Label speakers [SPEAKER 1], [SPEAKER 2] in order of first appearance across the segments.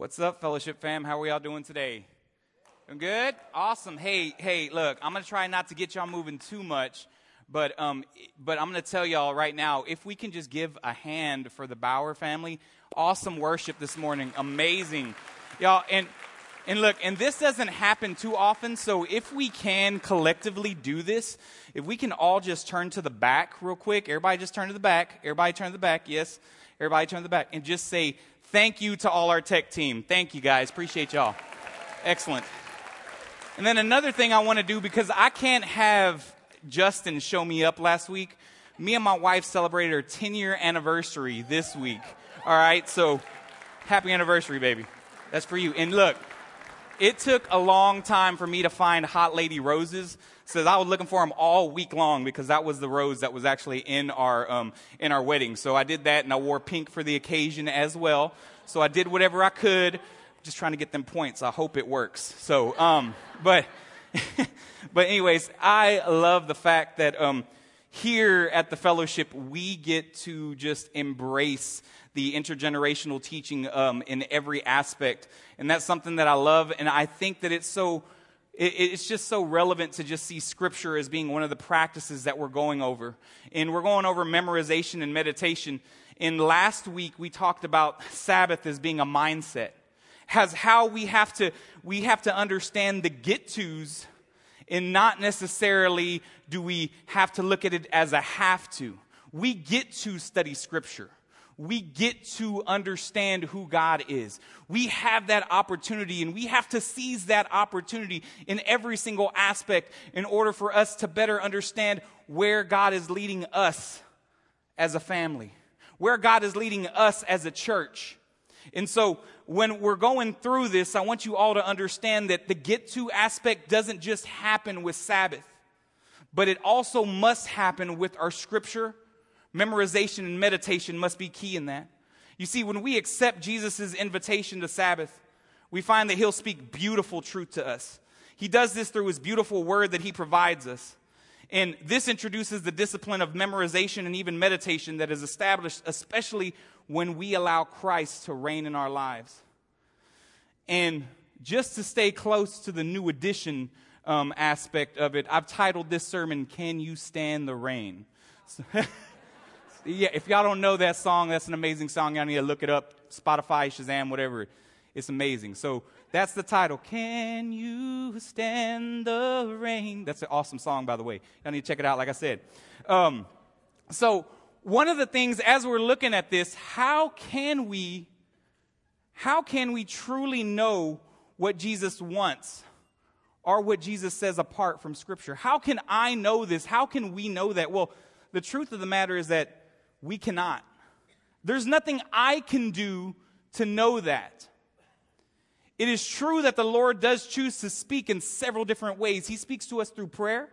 [SPEAKER 1] What's up, fellowship fam? How are y'all doing today? Doing good? Awesome. Hey, hey, look, I'm gonna try not to get y'all moving too much, but um, but I'm gonna tell y'all right now, if we can just give a hand for the Bauer family, awesome worship this morning, amazing, y'all, and and look, and this doesn't happen too often, so if we can collectively do this, if we can all just turn to the back real quick, everybody just turn to the back, everybody turn to the back, yes, everybody turn to the back, and just say Thank you to all our tech team. Thank you guys. Appreciate y'all. Excellent. And then another thing I want to do because I can't have Justin show me up last week. Me and my wife celebrated our 10 year anniversary this week. All right, so happy anniversary, baby. That's for you. And look, it took a long time for me to find Hot Lady roses says I was looking for him all week long because that was the rose that was actually in our um, in our wedding. So I did that, and I wore pink for the occasion as well. So I did whatever I could, just trying to get them points. I hope it works. So, um, but but anyways, I love the fact that um, here at the fellowship we get to just embrace the intergenerational teaching um, in every aspect, and that's something that I love, and I think that it's so it's just so relevant to just see scripture as being one of the practices that we're going over. And we're going over memorization and meditation. In last week, we talked about Sabbath as being a mindset, as how we have to, we have to understand the get tos and not necessarily do we have to look at it as a have to. We get to study scripture we get to understand who God is. We have that opportunity and we have to seize that opportunity in every single aspect in order for us to better understand where God is leading us as a family, where God is leading us as a church. And so when we're going through this, I want you all to understand that the get to aspect doesn't just happen with Sabbath, but it also must happen with our scripture Memorization and meditation must be key in that. You see, when we accept Jesus' invitation to Sabbath, we find that he'll speak beautiful truth to us. He does this through his beautiful word that he provides us. And this introduces the discipline of memorization and even meditation that is established, especially when we allow Christ to reign in our lives. And just to stay close to the New Edition um, aspect of it, I've titled this sermon, Can You Stand the Rain? So yeah, if y'all don't know that song, that's an amazing song. Y'all need to look it up. Spotify, Shazam, whatever. It's amazing. So that's the title. Can you stand the rain? That's an awesome song, by the way. Y'all need to check it out, like I said. Um, so one of the things as we're looking at this, how can we, how can we truly know what Jesus wants? Or what Jesus says apart from Scripture? How can I know this? How can we know that? Well, the truth of the matter is that we cannot. There's nothing I can do to know that. It is true that the Lord does choose to speak in several different ways. He speaks to us through prayer.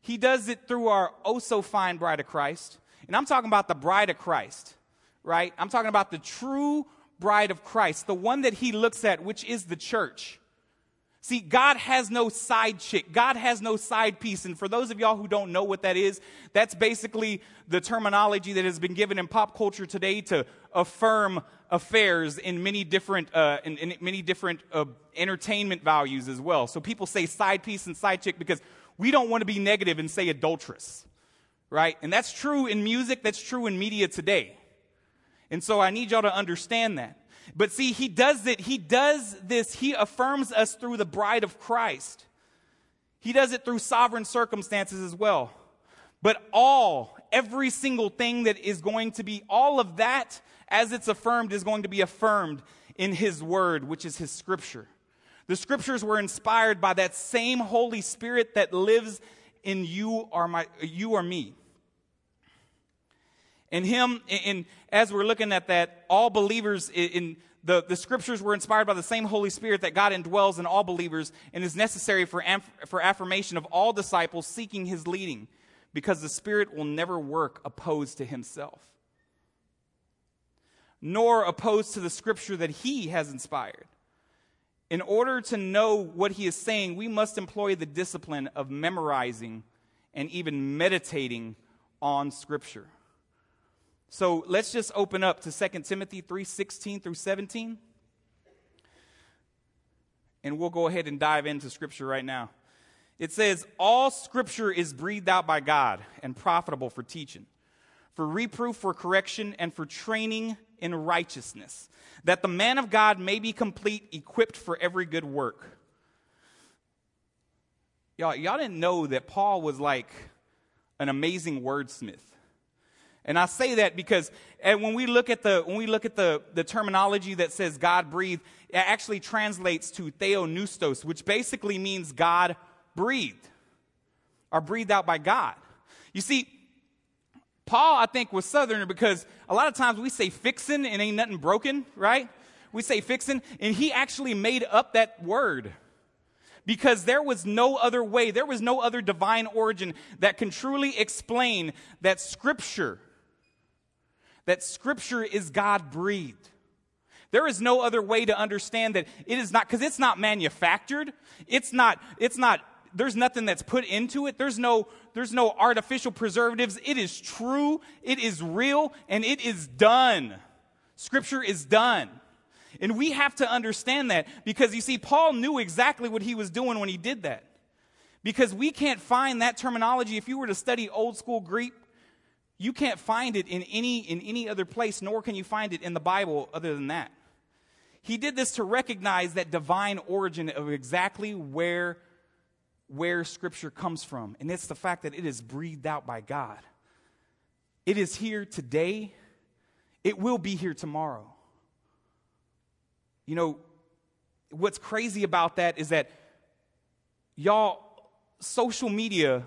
[SPEAKER 1] He does it through our oh so fine bride of Christ. And I'm talking about the bride of Christ, right? I'm talking about the true bride of Christ, the one that he looks at, which is the church. See, God has no side chick. God has no side piece. And for those of y'all who don't know what that is, that's basically the terminology that has been given in pop culture today to affirm affairs in many different, uh, in, in, many different uh, entertainment values as well. So people say side piece and side chick because we don't want to be negative and say adulteress, right? And that's true in music. That's true in media today. And so I need y'all to understand that. But see, he does it, he does this, he affirms us through the bride of Christ. He does it through sovereign circumstances as well. But all, every single thing that is going to be, all of that, as it's affirmed, is going to be affirmed in his word, which is his scripture. The scriptures were inspired by that same Holy Spirit that lives in you or my, you or me. And him, and as we're looking at that, all believers in the, the scriptures were inspired by the same Holy Spirit that God indwells in all believers and is necessary for, for affirmation of all disciples seeking his leading, because the Spirit will never work opposed to himself, nor opposed to the scripture that he has inspired. In order to know what he is saying, we must employ the discipline of memorizing and even meditating on scripture. So let's just open up to 2 Timothy 3 16 through 17. And we'll go ahead and dive into scripture right now. It says, All scripture is breathed out by God and profitable for teaching, for reproof, for correction, and for training in righteousness, that the man of God may be complete, equipped for every good work. Y'all, y'all didn't know that Paul was like an amazing wordsmith. And I say that because when we look at the when we look at the, the terminology that says God breathed, it actually translates to theopneustos, which basically means God breathed or breathed out by God. You see, Paul, I think, was Southerner because a lot of times we say fixin' and ain't nothing broken, right? We say fixin', and he actually made up that word because there was no other way, there was no other divine origin that can truly explain that Scripture, that Scripture is God breathed. There is no other way to understand that it is not, because it's not manufactured. It's not, it's not there's nothing that's put into it. There's no, there's no artificial preservatives. It is true, it is real, and it is done. Scripture is done. And we have to understand that because you see, Paul knew exactly what he was doing when he did that. Because we can't find that terminology. If you were to study old school Greek, you can't find it in any, in any other place, nor can you find it in the Bible other than that. He did this to recognize that divine origin of exactly where where Scripture comes from, and it's the fact that it is breathed out by God. It is here today, it will be here tomorrow. You know, what's crazy about that is that y'all, social media,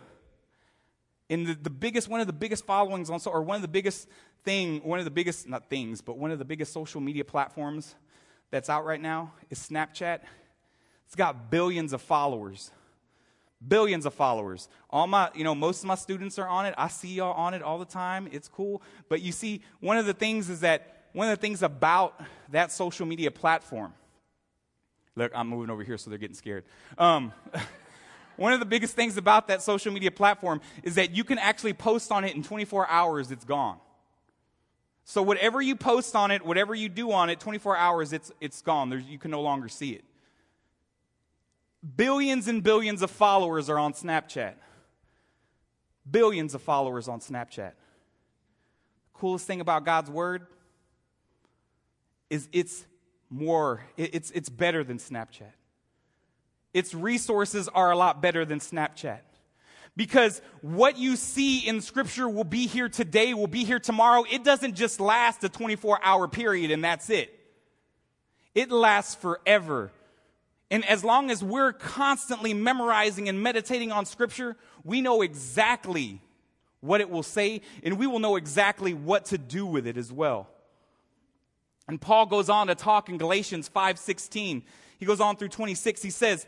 [SPEAKER 1] in the, the biggest, one of the biggest followings on, or one of the biggest thing, one of the biggest, not things, but one of the biggest social media platforms that's out right now is Snapchat. It's got billions of followers billions of followers. All my, you know, most of my students are on it. I see y'all on it all the time. It's cool. But you see, one of the things is that one of the things about that social media platform. Look, I'm moving over here, so they're getting scared. Um, one of the biggest things about that social media platform is that you can actually post on it in 24 hours, it's gone. So whatever you post on it, whatever you do on it, 24 hours, it's, it's gone. There's, you can no longer see it. Billions and billions of followers are on Snapchat. Billions of followers on Snapchat. The coolest thing about God's word is it's more, it's, it's better than Snapchat. Its resources are a lot better than Snapchat. Because what you see in Scripture will be here today, will be here tomorrow. It doesn't just last a 24 hour period and that's it. It lasts forever. And as long as we're constantly memorizing and meditating on Scripture, we know exactly what it will say, and we will know exactly what to do with it as well. And Paul goes on to talk in Galatians 5:16. He goes on through 26. He says,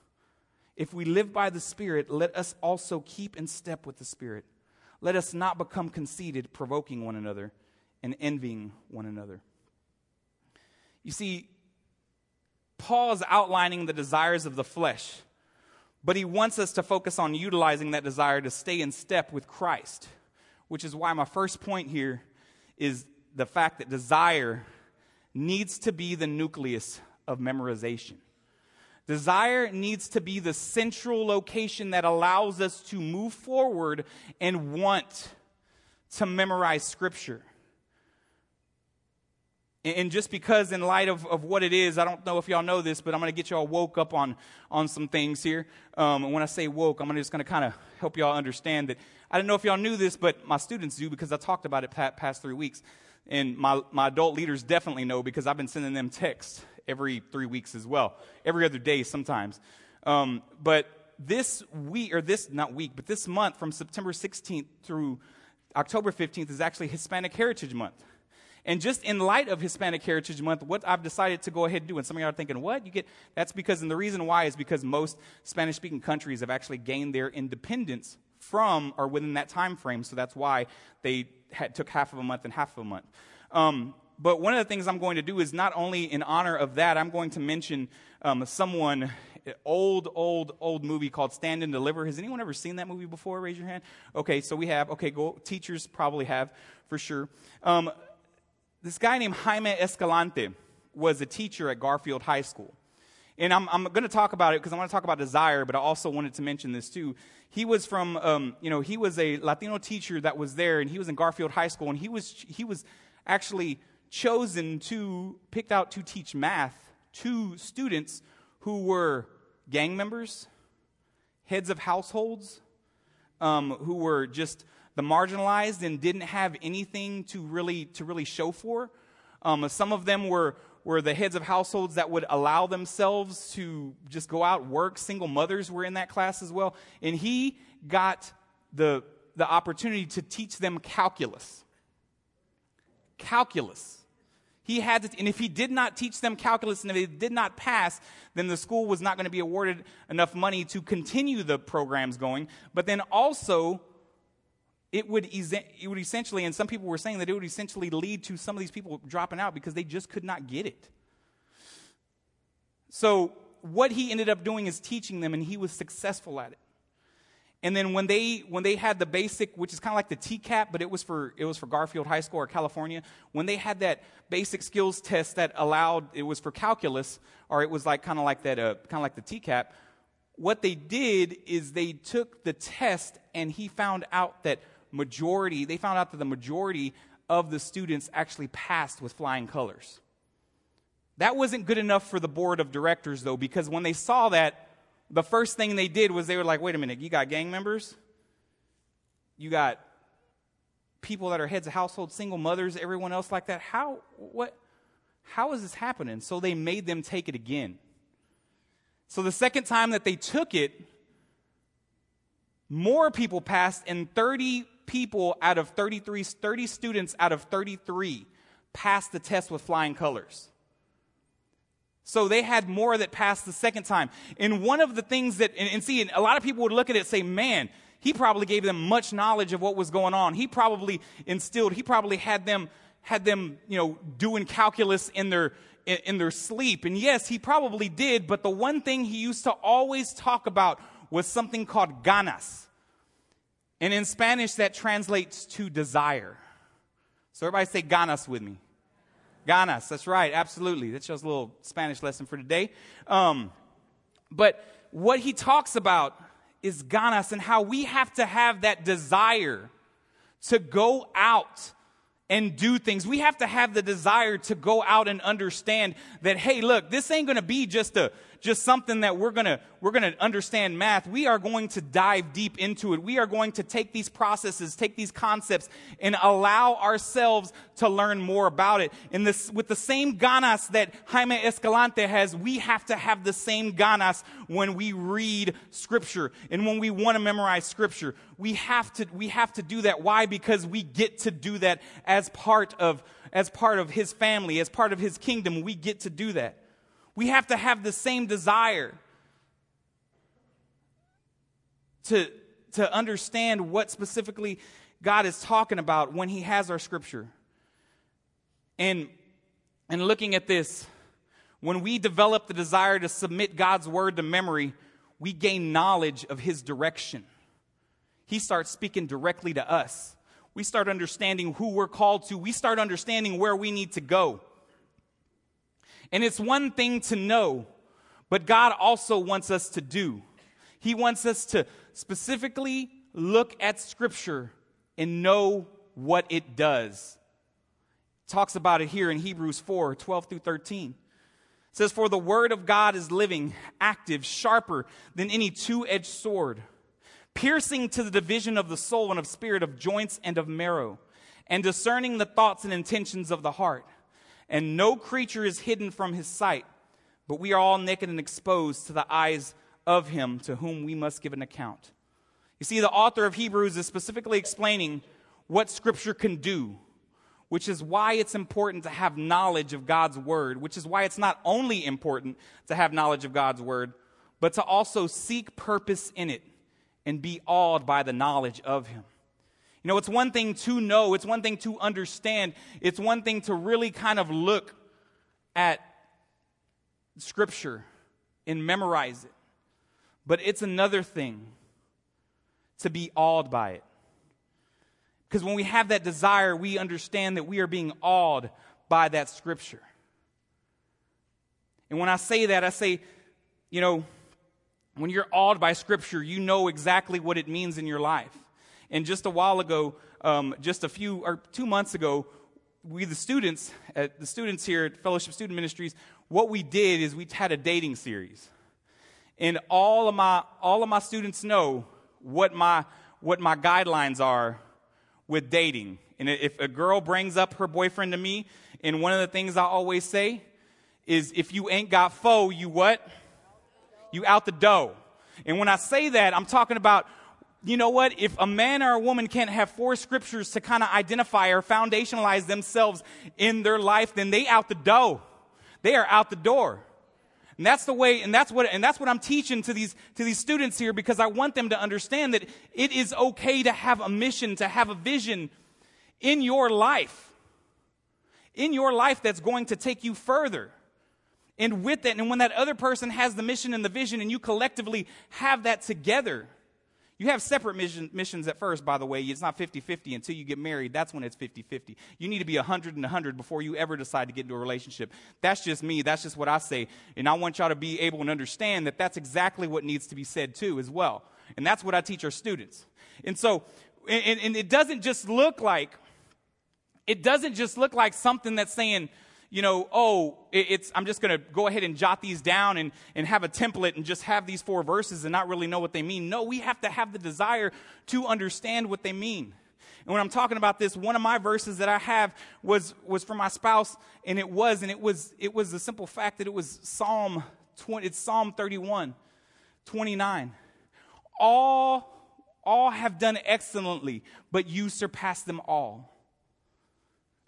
[SPEAKER 1] If we live by the Spirit, let us also keep in step with the Spirit. Let us not become conceited, provoking one another and envying one another. You see, Paul is outlining the desires of the flesh, but he wants us to focus on utilizing that desire to stay in step with Christ, which is why my first point here is the fact that desire needs to be the nucleus of memorization. Desire needs to be the central location that allows us to move forward and want to memorize Scripture. And just because, in light of, of what it is, I don't know if y'all know this, but I'm going to get y'all woke up on, on some things here. Um, and when I say woke, I'm just going to kind of help y'all understand that. I don't know if y'all knew this, but my students do because I talked about it past three weeks. And my, my adult leaders definitely know because I've been sending them texts every three weeks as well, every other day sometimes. Um, but this week, or this, not week, but this month from September 16th through October 15th is actually Hispanic Heritage Month. And just in light of Hispanic Heritage Month, what I've decided to go ahead and do, and some of y'all are thinking, what? You get that's because, and the reason why is because most Spanish speaking countries have actually gained their independence from or within that time frame. So that's why they had, took half of a month and half of a month. Um, but one of the things I'm going to do is not only in honor of that, I'm going to mention um, someone, old, old, old movie called Stand and Deliver. Has anyone ever seen that movie before? Raise your hand. Okay, so we have. Okay, go. Teachers probably have for sure. Um, this guy named Jaime Escalante was a teacher at Garfield High School. And I'm, I'm going to talk about it because I want to talk about desire, but I also wanted to mention this too. He was from, um, you know, he was a Latino teacher that was there, and he was in Garfield High School, and he was, he was actually chosen to, picked out to teach math to students who were gang members, heads of households, um, who were just the marginalized and didn't have anything to really to really show for. Um, some of them were were the heads of households that would allow themselves to just go out work. Single mothers were in that class as well, and he got the the opportunity to teach them calculus. Calculus. He had to, and if he did not teach them calculus and if they did not pass, then the school was not going to be awarded enough money to continue the programs going. But then also, it would, it would essentially, and some people were saying that it would essentially lead to some of these people dropping out because they just could not get it. So, what he ended up doing is teaching them, and he was successful at it. And then when they when they had the basic, which is kind of like the TCAP, but it was for it was for Garfield High School or California. When they had that basic skills test that allowed it was for calculus, or it was like kind of like that uh, kind of like the TCAP. What they did is they took the test, and he found out that majority, they found out that the majority of the students actually passed with flying colors. That wasn't good enough for the board of directors, though, because when they saw that, the first thing they did was they were like, wait a minute, you got gang members? You got people that are heads of household, single mothers, everyone else like that. How, what, how is this happening? So they made them take it again. So the second time that they took it, more people passed, and 30 people out of 33, 30 students out of 33 passed the test with flying colors. So they had more that passed the second time. And one of the things that, and, and see, a lot of people would look at it and say, man, he probably gave them much knowledge of what was going on. He probably instilled, he probably had them, had them, you know, doing calculus in their, in, in their sleep. And yes, he probably did, but the one thing he used to always talk about was something called ganas. And in Spanish, that translates to desire. So everybody say ganas with me. Ganas, that's right, absolutely. That's just a little Spanish lesson for today. Um, but what he talks about is ganas and how we have to have that desire to go out and do things. We have to have the desire to go out and understand that, hey, look, this ain't going to be just a, just something that we're gonna, we're gonna understand math. We are going to dive deep into it. We are going to take these processes, take these concepts, and allow ourselves to learn more about it. In this, with the same ganas that Jaime Escalante has, we have to have the same ganas when we read scripture and when we want to memorize scripture. We have to, we have to do that. Why? Because we get to do that as part of, as part of his family, as part of his kingdom. We get to do that. We have to have the same desire to, to understand what specifically God is talking about when He has our scripture. And, and looking at this, when we develop the desire to submit God's word to memory, we gain knowledge of His direction. He starts speaking directly to us. We start understanding who we're called to. We start understanding where we need to go. And it's one thing to know, but God also wants us to do. He wants us to specifically look at Scripture and know what it does. talks about it here in Hebrews 4 12 through 13. It says, For the word of God is living, active, sharper than any two edged sword, piercing to the division of the soul and of spirit, of joints and of marrow, and discerning the thoughts and intentions of the heart. And no creature is hidden from his sight, but we are all naked and exposed to the eyes of him to whom we must give an account. You see, the author of Hebrews is specifically explaining what Scripture can do which is why it's important to have knowledge of God's word, which is why it's not only important to have knowledge of God's word, but to also seek purpose in it and be awed by the knowledge of Him. You know, it's one thing to know, it's one thing to understand, it's one thing to really kind of look at Scripture and memorize it, but it's another thing to be awed by it. Because when we have that desire, we understand that we are being awed by that scripture. And when I say that, I say, you know, when you're awed by scripture, you know exactly what it means in your life. And just a while ago, um, just a few or two months ago, we the students at the students here at Fellowship Student Ministries, what we did is we had a dating series, and all of my all of my students know what my what my guidelines are with dating. And if a girl brings up her boyfriend to me, and one of the things I always say is if you ain't got foe, you what? You out the dough. And when I say that, I'm talking about, you know what? If a man or a woman can't have four scriptures to kind of identify or foundationalize themselves in their life, then they out the dough. They are out the door. And that's the way, and that's what, and that's what I'm teaching to these, to these students here because I want them to understand that it is okay to have a mission, to have a vision in your life. In your life that's going to take you further. And with that, and when that other person has the mission and the vision and you collectively have that together, you have separate mission, missions at first, by the way. It's not 50 50 until you get married. That's when it's 50 50. You need to be 100 and 100 before you ever decide to get into a relationship. That's just me. That's just what I say. And I want y'all to be able and understand that that's exactly what needs to be said too, as well. And that's what I teach our students. And so, and, and it doesn't just look like, it doesn't just look like something that's saying, you know, oh, it's, I'm just going to go ahead and jot these down and, and have a template and just have these four verses and not really know what they mean. No, we have to have the desire to understand what they mean. And when I'm talking about this, one of my verses that I have was, was for my spouse, and it was, and it was, it was the simple fact that it was Psalm 20, it's Psalm 31, 29. All, all have done excellently, but you surpass them all.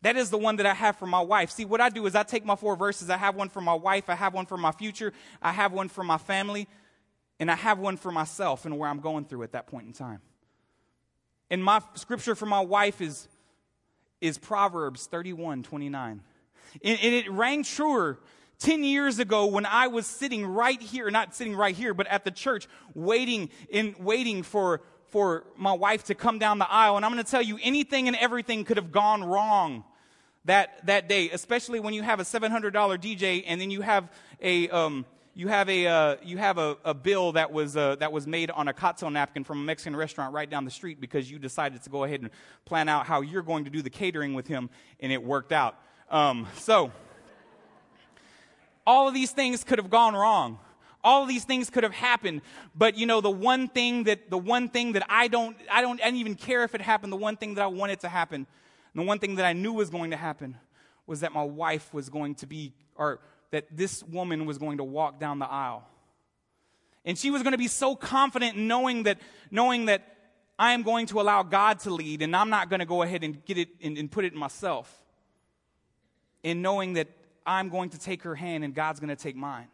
[SPEAKER 1] That is the one that I have for my wife. See, what I do is I take my four verses. I have one for my wife. I have one for my future. I have one for my family. And I have one for myself and where I'm going through at that point in time. And my scripture for my wife is, is Proverbs 31 29. And, and it rang truer 10 years ago when I was sitting right here, not sitting right here, but at the church, waiting in waiting for, for my wife to come down the aisle. And I'm going to tell you, anything and everything could have gone wrong that, that day, especially when you have a $700 DJ and then you have a, um, you have a, uh, you have a, a bill that was, uh, that was made on a cocktail napkin from a Mexican restaurant right down the street because you decided to go ahead and plan out how you're going to do the catering with him and it worked out. Um, so, all of these things could have gone wrong. All of these things could have happened, but you know, the one thing that, the one thing that I don't, I don't, I don't even care if it happened, the one thing that I wanted to happen and the one thing that I knew was going to happen was that my wife was going to be, or that this woman was going to walk down the aisle. And she was going to be so confident knowing that, knowing that I am going to allow God to lead and I'm not going to go ahead and get it and, and put it myself. And knowing that I'm going to take her hand and God's going to take mine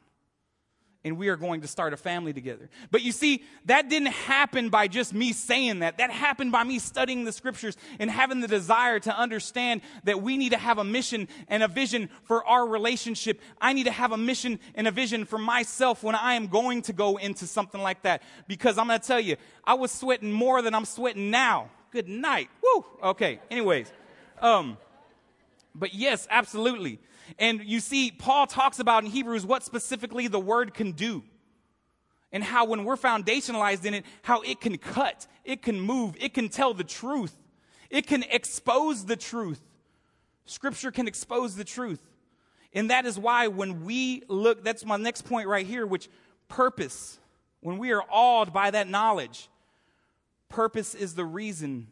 [SPEAKER 1] and we are going to start a family together. But you see, that didn't happen by just me saying that. That happened by me studying the scriptures and having the desire to understand that we need to have a mission and a vision for our relationship. I need to have a mission and a vision for myself when I am going to go into something like that. Because I'm going to tell you, I was sweating more than I'm sweating now. Good night. Woo. Okay. Anyways. Um, but yes, absolutely. And you see, Paul talks about in Hebrews what specifically the word can do. And how when we're foundationalized in it, how it can cut, it can move, it can tell the truth, it can expose the truth Scripture can expose the truth. And that is why when we look, that's my next point right here, which purpose, when we are awed by that knowledge, purpose is the reason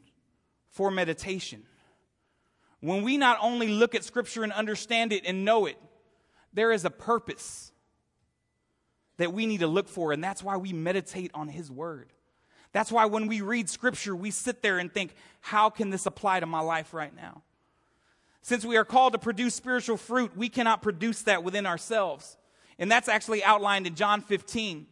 [SPEAKER 1] for meditation. When we not only look at Scripture and understand it and know it, there is a purpose that we need to look for, and that's why we meditate on His Word. That's why when we read Scripture, we sit there and think, how can this apply to my life right now? Since we are called to produce spiritual fruit, we cannot produce that within ourselves. And that's actually outlined in John 15.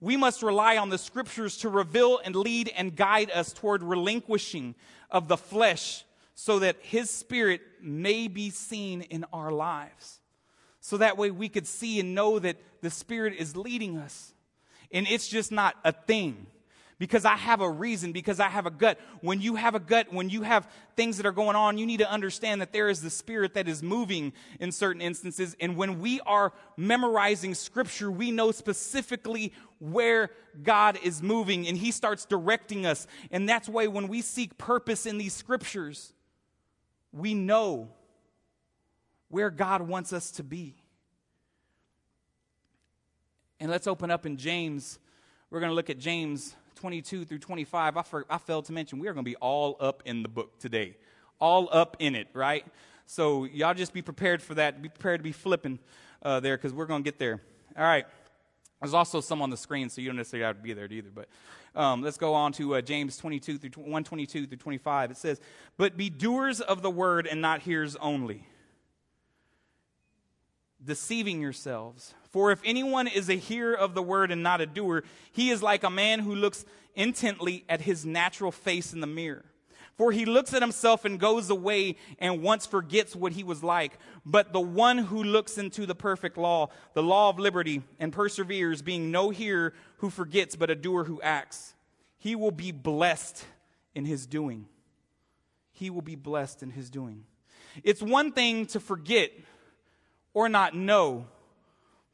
[SPEAKER 1] We must rely on the scriptures to reveal and lead and guide us toward relinquishing of the flesh so that his spirit may be seen in our lives. So that way we could see and know that the spirit is leading us. And it's just not a thing because I have a reason, because I have a gut. When you have a gut, when you have things that are going on, you need to understand that there is the Spirit that is moving in certain instances. And when we are memorizing Scripture, we know specifically where God is moving and He starts directing us. And that's why when we seek purpose in these Scriptures, we know where God wants us to be. And let's open up in James. We're going to look at James 22 through 25, I, for, I failed to mention we are going to be all up in the book today. All up in it, right? So y'all just be prepared for that. Be prepared to be flipping uh, there because we're going to get there. All right. There's also some on the screen, so you don't necessarily have to be there either. But um, let's go on to uh, James 22 through 122 through 25. It says, "But be doers of the word and not hearers only, deceiving yourselves. For if anyone is a hearer of the word and not a doer, he is like a man who looks intently at his natural face in the mirror. For he looks at himself and goes away and once forgets what he was like. But the one who looks into the perfect law, the law of liberty, and perseveres, being no hearer who forgets, but a doer who acts, he will be blessed in his doing. He will be blessed in his doing. It's one thing to forget or not know,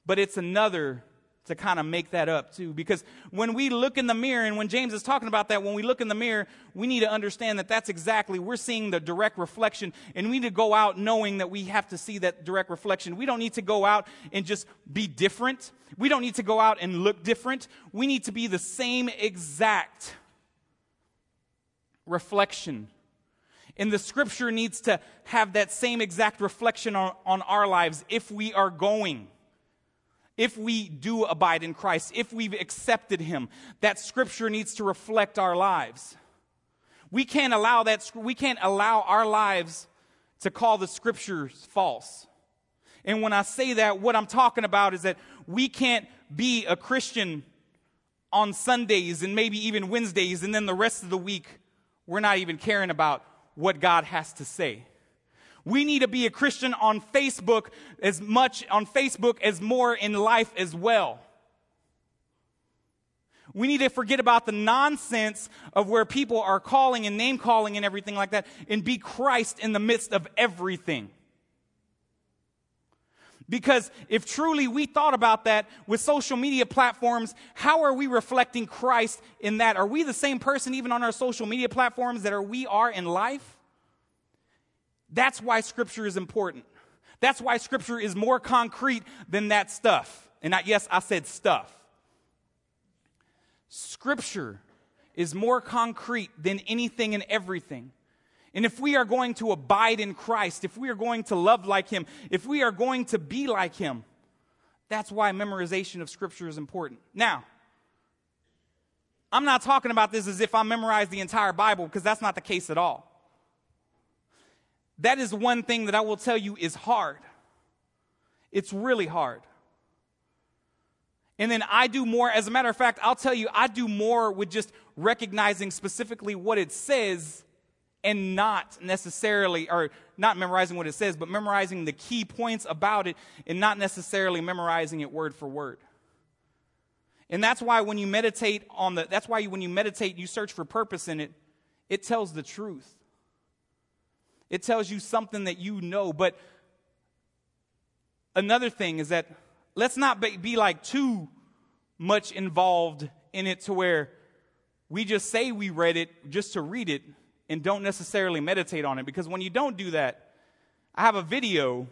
[SPEAKER 1] but it's another to kind of make that up too. Because when we look in the mirror, and when James is talking about that, when we look in the mirror, we need to understand that that's exactly, we're seeing the direct reflection, and we need to go out knowing that we have to see that direct reflection. We don't need to go out and just be different. We don't need to go out and look different. We need to be the same exact reflection and the scripture needs to have that same exact reflection on, on our lives if we are going. If we do abide in Christ, if we've accepted Him, that scripture needs to reflect our lives. We can't allow that, we can't allow our lives to call the scriptures false. And when I say that, what I'm talking about is that we can't be a Christian on Sundays and maybe even Wednesdays, and then the rest of the week, we're not even caring about what God has to say. We need to be a Christian on Facebook as much on Facebook as more in life as well. We need to forget about the nonsense of where people are calling and name calling and everything like that and be Christ in the midst of everything. Because if truly we thought about that with social media platforms, how are we reflecting Christ in that? Are we the same person even on our social media platforms that are we are in life? That's why scripture is important. That's why scripture is more concrete than that stuff. And I, yes, I said stuff. Scripture is more concrete than anything and everything. And if we are going to abide in Christ, if we are going to love like Him, if we are going to be like Him, that's why memorization of Scripture is important. Now, I'm not talking about this as if I memorized the entire Bible, because that's not the case at all. That is one thing that I will tell you is hard. It's really hard. And then I do more, as a matter of fact, I'll tell you, I do more with just recognizing specifically what it says and not necessarily, or not memorizing what it says, but memorizing the key points about it and not necessarily memorizing it word for word. And that's why when you meditate on the, that's why when you meditate, you search for purpose in it, it tells the truth. It tells you something that you know. But another thing is that let's not be, be like too much involved in it to where we just say we read it just to read it and don't necessarily meditate on it. Because when you don't do that, I have a video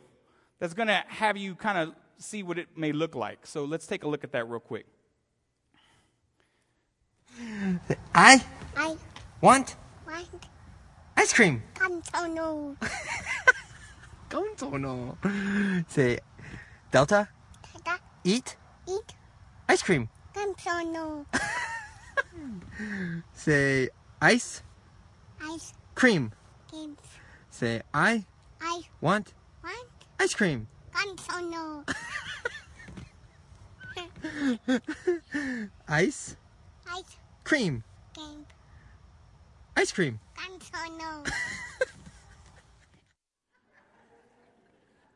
[SPEAKER 1] that's going to have you kind of see what it may look like. So let's take a look at that real quick.
[SPEAKER 2] I
[SPEAKER 3] I
[SPEAKER 2] want
[SPEAKER 3] want
[SPEAKER 2] ice cream.
[SPEAKER 3] Antonio.
[SPEAKER 2] Don't. Say, Delta,
[SPEAKER 3] Tada.
[SPEAKER 2] eat
[SPEAKER 3] Eat
[SPEAKER 2] ice cream.
[SPEAKER 3] Antonio.
[SPEAKER 2] Say, ice
[SPEAKER 3] Ice
[SPEAKER 2] cream.
[SPEAKER 3] cream.
[SPEAKER 2] Say, I
[SPEAKER 3] I
[SPEAKER 2] want
[SPEAKER 3] want
[SPEAKER 2] ice cream.
[SPEAKER 3] Antonio.
[SPEAKER 2] Ice
[SPEAKER 3] Ice
[SPEAKER 2] cream.
[SPEAKER 3] cream.
[SPEAKER 2] Ice cream.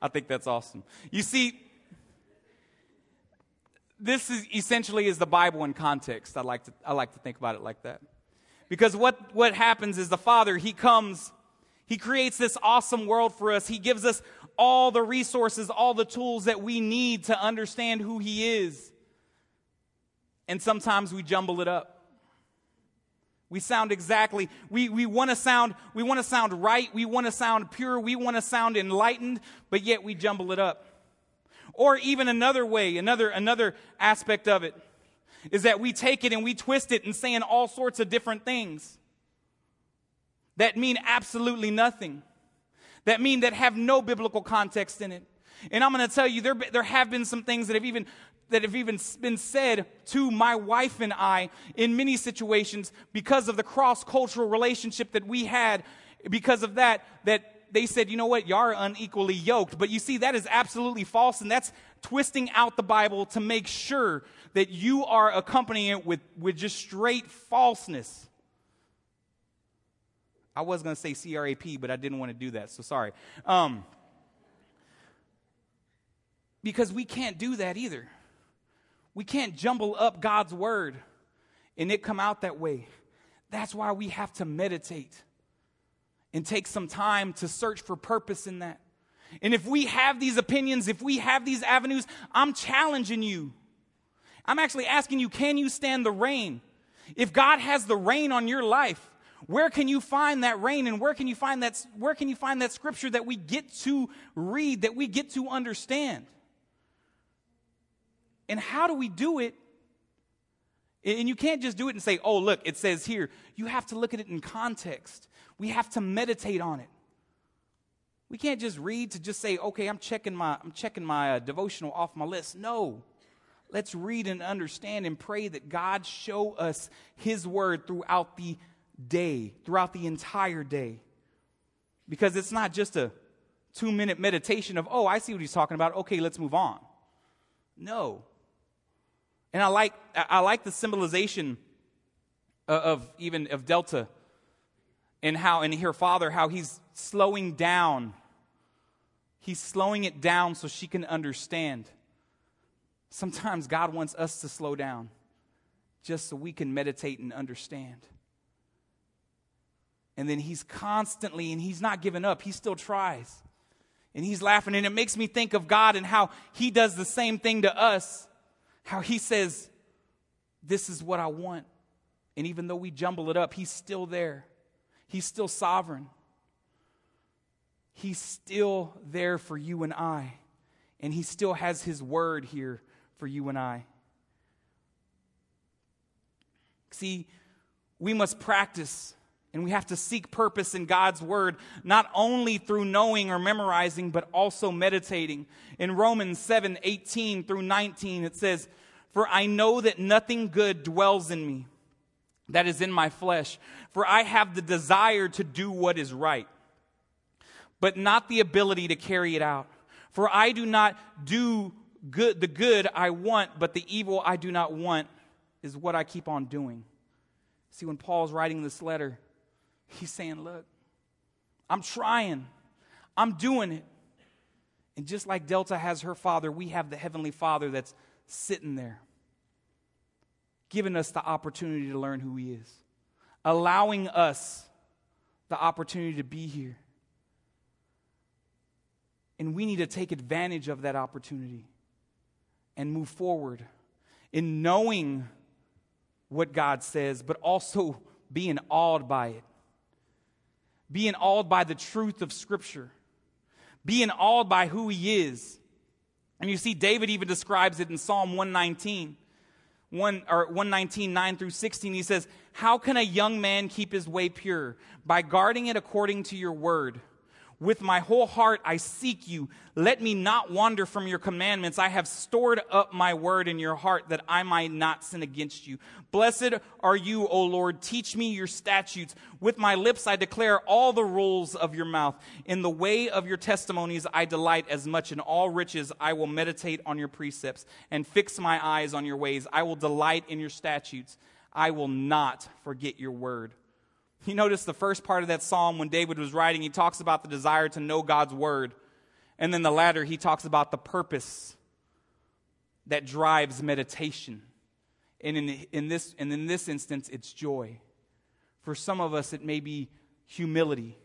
[SPEAKER 1] I think that's awesome. You see, this is essentially is the Bible in context. I like to I like to think about it like that. Because what, what happens is the Father, He comes, He creates this awesome world for us. He gives us all the resources, all the tools that we need to understand who He is. And sometimes we jumble it up. We sound exactly, we, we want to sound, we want to sound right, we want to sound pure, we want to sound enlightened, but yet we jumble it up. Or even another way, another, another aspect of it is that we take it and we twist it and saying all sorts of different things that mean absolutely nothing. That mean that have no biblical context in it. And I'm going to tell you, there, there have been some things that have even that have even been said to my wife and I in many situations because of the cross cultural relationship that we had. Because of that, that they said, you know what, y'all are unequally yoked. But you see, that is absolutely false, and that's twisting out the Bible to make sure that you are accompanying it with, with just straight falseness. I was going to say CRAP, but I didn't want to do that, so sorry. Um, because we can't do that either. We can't jumble up God's word and it come out that way. That's why we have to meditate and take some time to search for purpose in that. And if we have these opinions, if we have these avenues, I'm challenging you. I'm actually asking you, can you stand the rain? If God has the rain on your life, where can you find that rain and where can you find that where can you find that scripture that we get to read, that we get to understand? And how do we do it? And you can't just do it and say, oh, look, it says here. You have to look at it in context. We have to meditate on it. We can't just read to just say, okay, I'm checking my, I'm checking my uh, devotional off my list. No. Let's read and understand and pray that God show us His word throughout the day, throughout the entire day. Because it's not just a two minute meditation of, oh, I see what he's talking about. Okay, let's move on. No. And I like, I like the symbolization of even of Delta and how, and her father, how he's slowing down. He's slowing it down so she can understand. Sometimes God wants us to slow down just so we can meditate and understand. And then he's constantly, and he's not giving up, he still tries. And he's laughing, and it makes me think of God and how he does the same thing to us how he says, This is what I want. And even though we jumble it up, he's still there. He's still sovereign. He's still there for you and I. And he still has his word here for you and I. See, we must practice and we have to seek purpose in God's word, not only through knowing or memorizing, but also meditating. In Romans 7 18 through 19, it says, For I know that nothing good dwells in me, that is in my flesh. For I have the desire to do what is right, but not the ability to carry it out. For I do not do good, the good I want, but the evil I do not want is what I keep on doing. See, when Paul's writing this letter, He's saying, Look, I'm trying, I'm doing it. And just like Delta has her father, we have the Heavenly Father that's sitting there, giving us the opportunity to learn who He is, allowing us the opportunity to be here. And we need to take advantage of that opportunity and move forward in knowing what God says, but also being awed by it being awed by the truth of Scripture, being awed by who he is. And you see, David even describes it in Psalm 119. 1, or 119, 9 through 16, he says, How can a young man keep his way pure? By guarding it according to your word. With my whole heart I seek you. Let me not wander from your commandments. I have stored up my word in your heart that I might not sin against you. Blessed are you, O Lord. Teach me your statutes. With my lips I declare all the rules of your mouth. In the way of your testimonies I delight as much in all riches. I will meditate on your precepts and fix my eyes on your ways. I will delight in your statutes. I will not forget your word. You notice the first part of that psalm when David was writing, he talks about the desire to know God's word. And then the latter, he talks about the purpose that drives meditation. And in, in, this, and in this instance, it's joy. For some of us, it may be humility.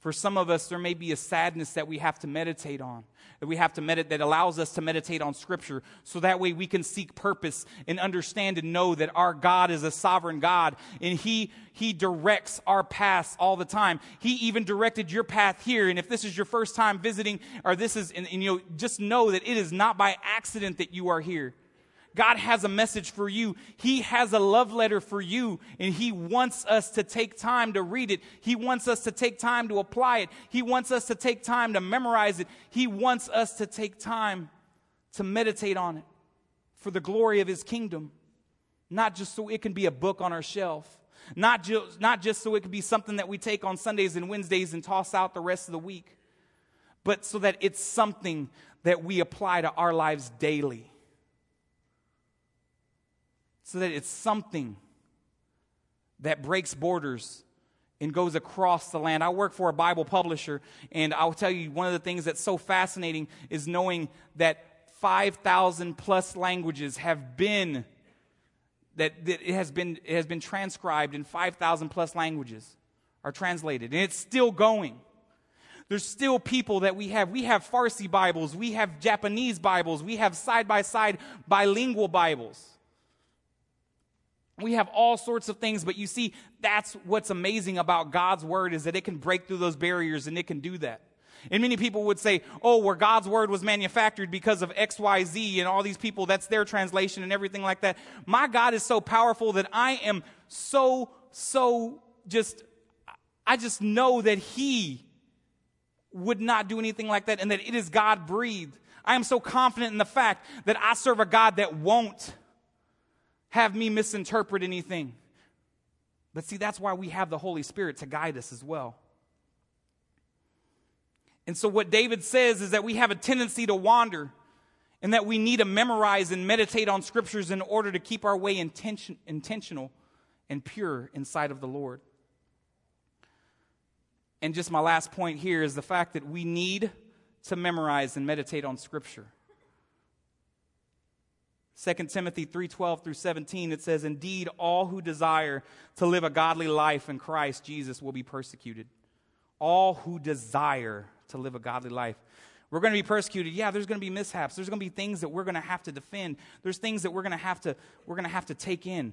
[SPEAKER 1] For some of us, there may be a sadness that we have to meditate on, that we have to meditate, that allows us to meditate on Scripture, so that way we can seek purpose and understand and know that our God is a sovereign God, and He He directs our paths all the time. He even directed your path here, and if this is your first time visiting, or this is, and, and you know, just know that it is not by accident that you are here. God has a message for you. He has a love letter for you, and He wants us to take time to read it. He wants us to take time to apply it. He wants us to take time to memorize it. He wants us to take time to meditate on it for the glory of His kingdom, not just so it can be a book on our shelf. Not, just not just so it can be something that we take on Sundays and Wednesdays and toss out the rest of the week, but so that it's something that we apply to our lives daily so that it's something that breaks borders and goes across the land. I work for a Bible publisher, and I'll tell you one of the things that's so fascinating is knowing that 5,000 plus languages have been that, it has been it has been transcribed in 5,000 plus languages are translated and it's still going. There's still people that we have. We have Farsi Bibles, we have Japanese Bibles, we have side by side bilingual Bibles. We have all sorts of things, but you see, that's what's amazing about God's word is that it can break through those barriers and it can do that. And many people would say, oh, where God's word was manufactured because of XYZ and all these people, that's their translation and everything like that. My God is so powerful that I am so, so just, I just know that He would not do anything like that and that it is God breathed. I am so confident in the fact that I serve a God that won't have me misinterpret anything. But see, that's why we have the Holy Spirit to guide us as well. And so, what David says is that we have a tendency to wander and that we need to memorize and meditate on scriptures in order to keep our way intention, intentional and pure inside of the Lord. And just my last point here is the fact that we need to memorize and meditate on scripture. 2 Timothy 3:12 through 17 it says indeed all who desire to live a godly life in Christ Jesus will be persecuted. All who desire to live a godly life. We're going to be persecuted. Yeah, there's going to be mishaps. There's going to be things that we're going to have to defend. There's things that we're going to have to we're going to have to take in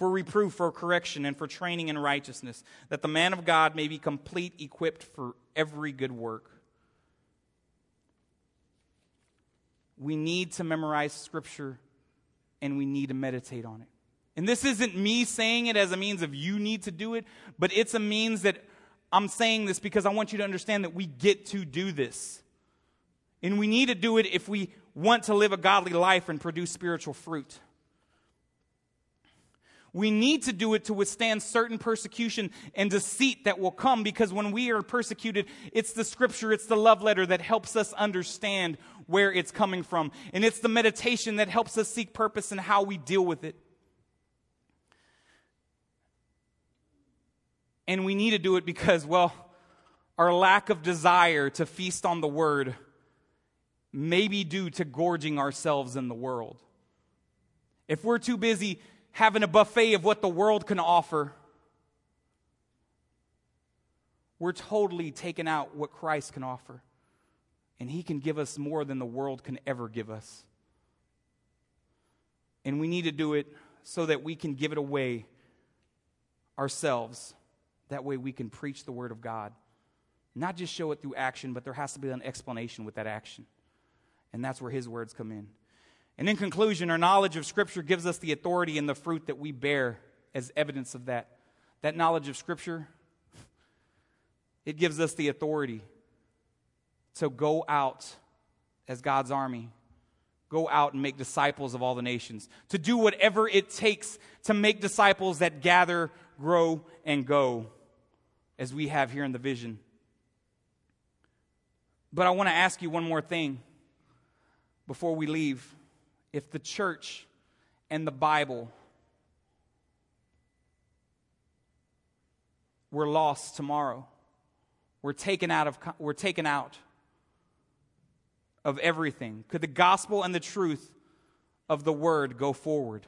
[SPEAKER 1] for reproof, for correction, and for training in righteousness, that the man of God may be complete, equipped for every good work. We need to memorize Scripture and we need to meditate on it. And this isn't me saying it as a means of you need to do it, but it's a means that I'm saying this because I want you to understand that we get to do this. And we need to do it if we want to live a godly life and produce spiritual fruit. We need to do it to withstand certain persecution and deceit that will come because when we are persecuted, it's the scripture, it's the love letter that helps us understand where it's coming from. And it's the meditation that helps us seek purpose and how we deal with it. And we need to do it because, well, our lack of desire to feast on the word may be due to gorging ourselves in the world. If we're too busy having a buffet of what the world can offer, we're totally taking out what Christ can offer. And He can give us more than the world can ever give us. And we need to do it so that we can give it away ourselves. That way we can preach the Word of God. Not just show it through action, but there has to be an explanation with that action. And that's where His words come in. And in conclusion, our knowledge of Scripture gives us the authority and the fruit that we bear as evidence of that. That knowledge of Scripture, it gives us the authority to go out as God's army, go out and make disciples of all the nations, to do whatever it takes to make disciples that gather, grow, and go, as we have here in the vision. But I want to ask you one more thing before we leave. If the church and the Bible were lost tomorrow, we're taken out of, we're taken out of everything? Could the gospel and the truth of the word go forward?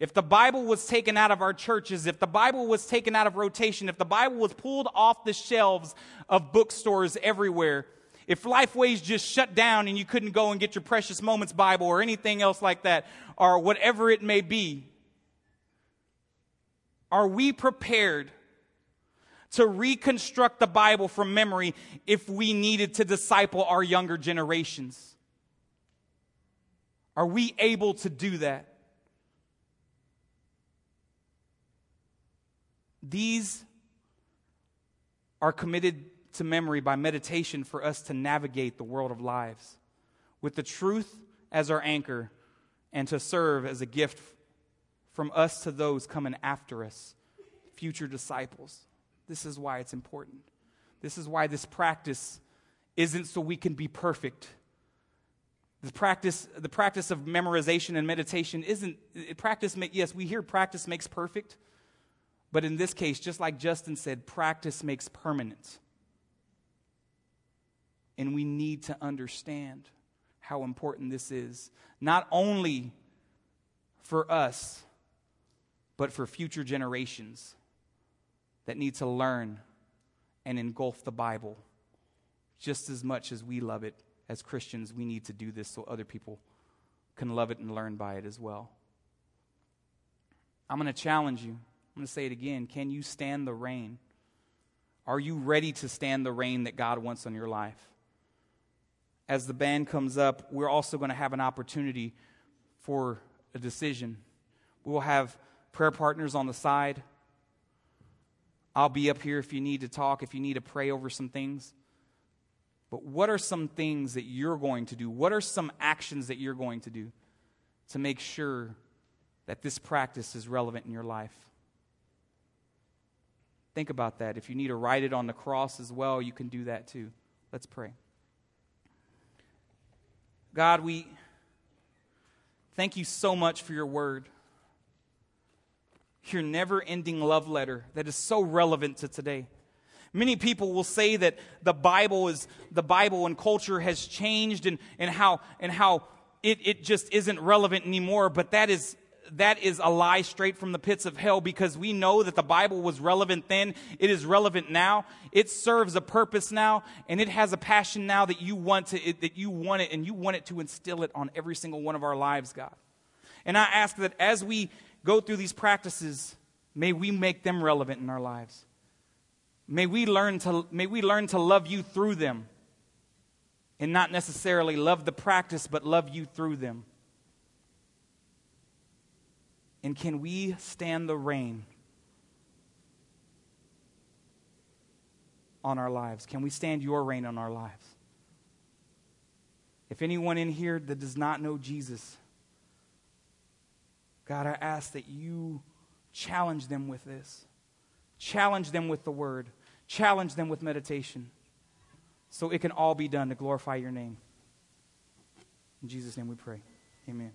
[SPEAKER 1] If the Bible was taken out of our churches, if the Bible was taken out of rotation, if the Bible was pulled off the shelves of bookstores everywhere, if Lifeways just shut down and you couldn't go and get your Precious Moments Bible or anything else like that, or whatever it may be, are we prepared to reconstruct the Bible from memory if we needed to disciple our younger generations? Are we able to do that? These are committed to memory by meditation for us to navigate the world of lives with the truth as our anchor and to serve as a gift from us to those coming after us, future disciples. This is why it's important. This is why this practice isn't so we can be perfect. The practice, the practice of memorization and meditation isn't practice. Yes, we hear practice makes perfect, but in this case, just like Justin said, practice makes permanent. And we need to understand how important this is, not only for us, but for future generations that need to learn and engulf the Bible just as much as we love it as Christians. We need to do this so other people can love it and learn by it as well. I'm going to challenge you. I'm going to say it again. Can you stand the rain? Are you ready to stand the rain that God wants on your life? As the band comes up, we're also going to have an opportunity for a decision. We will have prayer partners on the side. I'll be up here if you need to talk, if you need to pray over some things. But what are some things that you're going to do? What are some actions that you're going to do to make sure that this practice is relevant in your life? Think about that. If you need to write it on the cross as well, you can do that too. Let's pray. God, we thank you so much for your word your never ending love letter that is so relevant to today. Many people will say that the Bible is the Bible and culture has changed and, and how and how it, it just isn't relevant anymore, but that is that is a lie straight from the pits of hell because we know that the Bible was relevant then. It is relevant now. It serves a purpose now, and it has a passion now that you want to it, that you want it, and you want it to instill it on every single one of our lives, God. And I ask that as we go through these practices, may we make them relevant in our lives. May we learn to, may we learn to love you through them and not necessarily love the practice, but love you through them. And can we stand the rain on our lives? Can we stand your rain on our lives? If anyone in here that does not know Jesus, God, I ask that you challenge them with this. Challenge them with the word. Challenge them with meditation. So it can all be done to glorify your name. In Jesus' name we pray. Amen.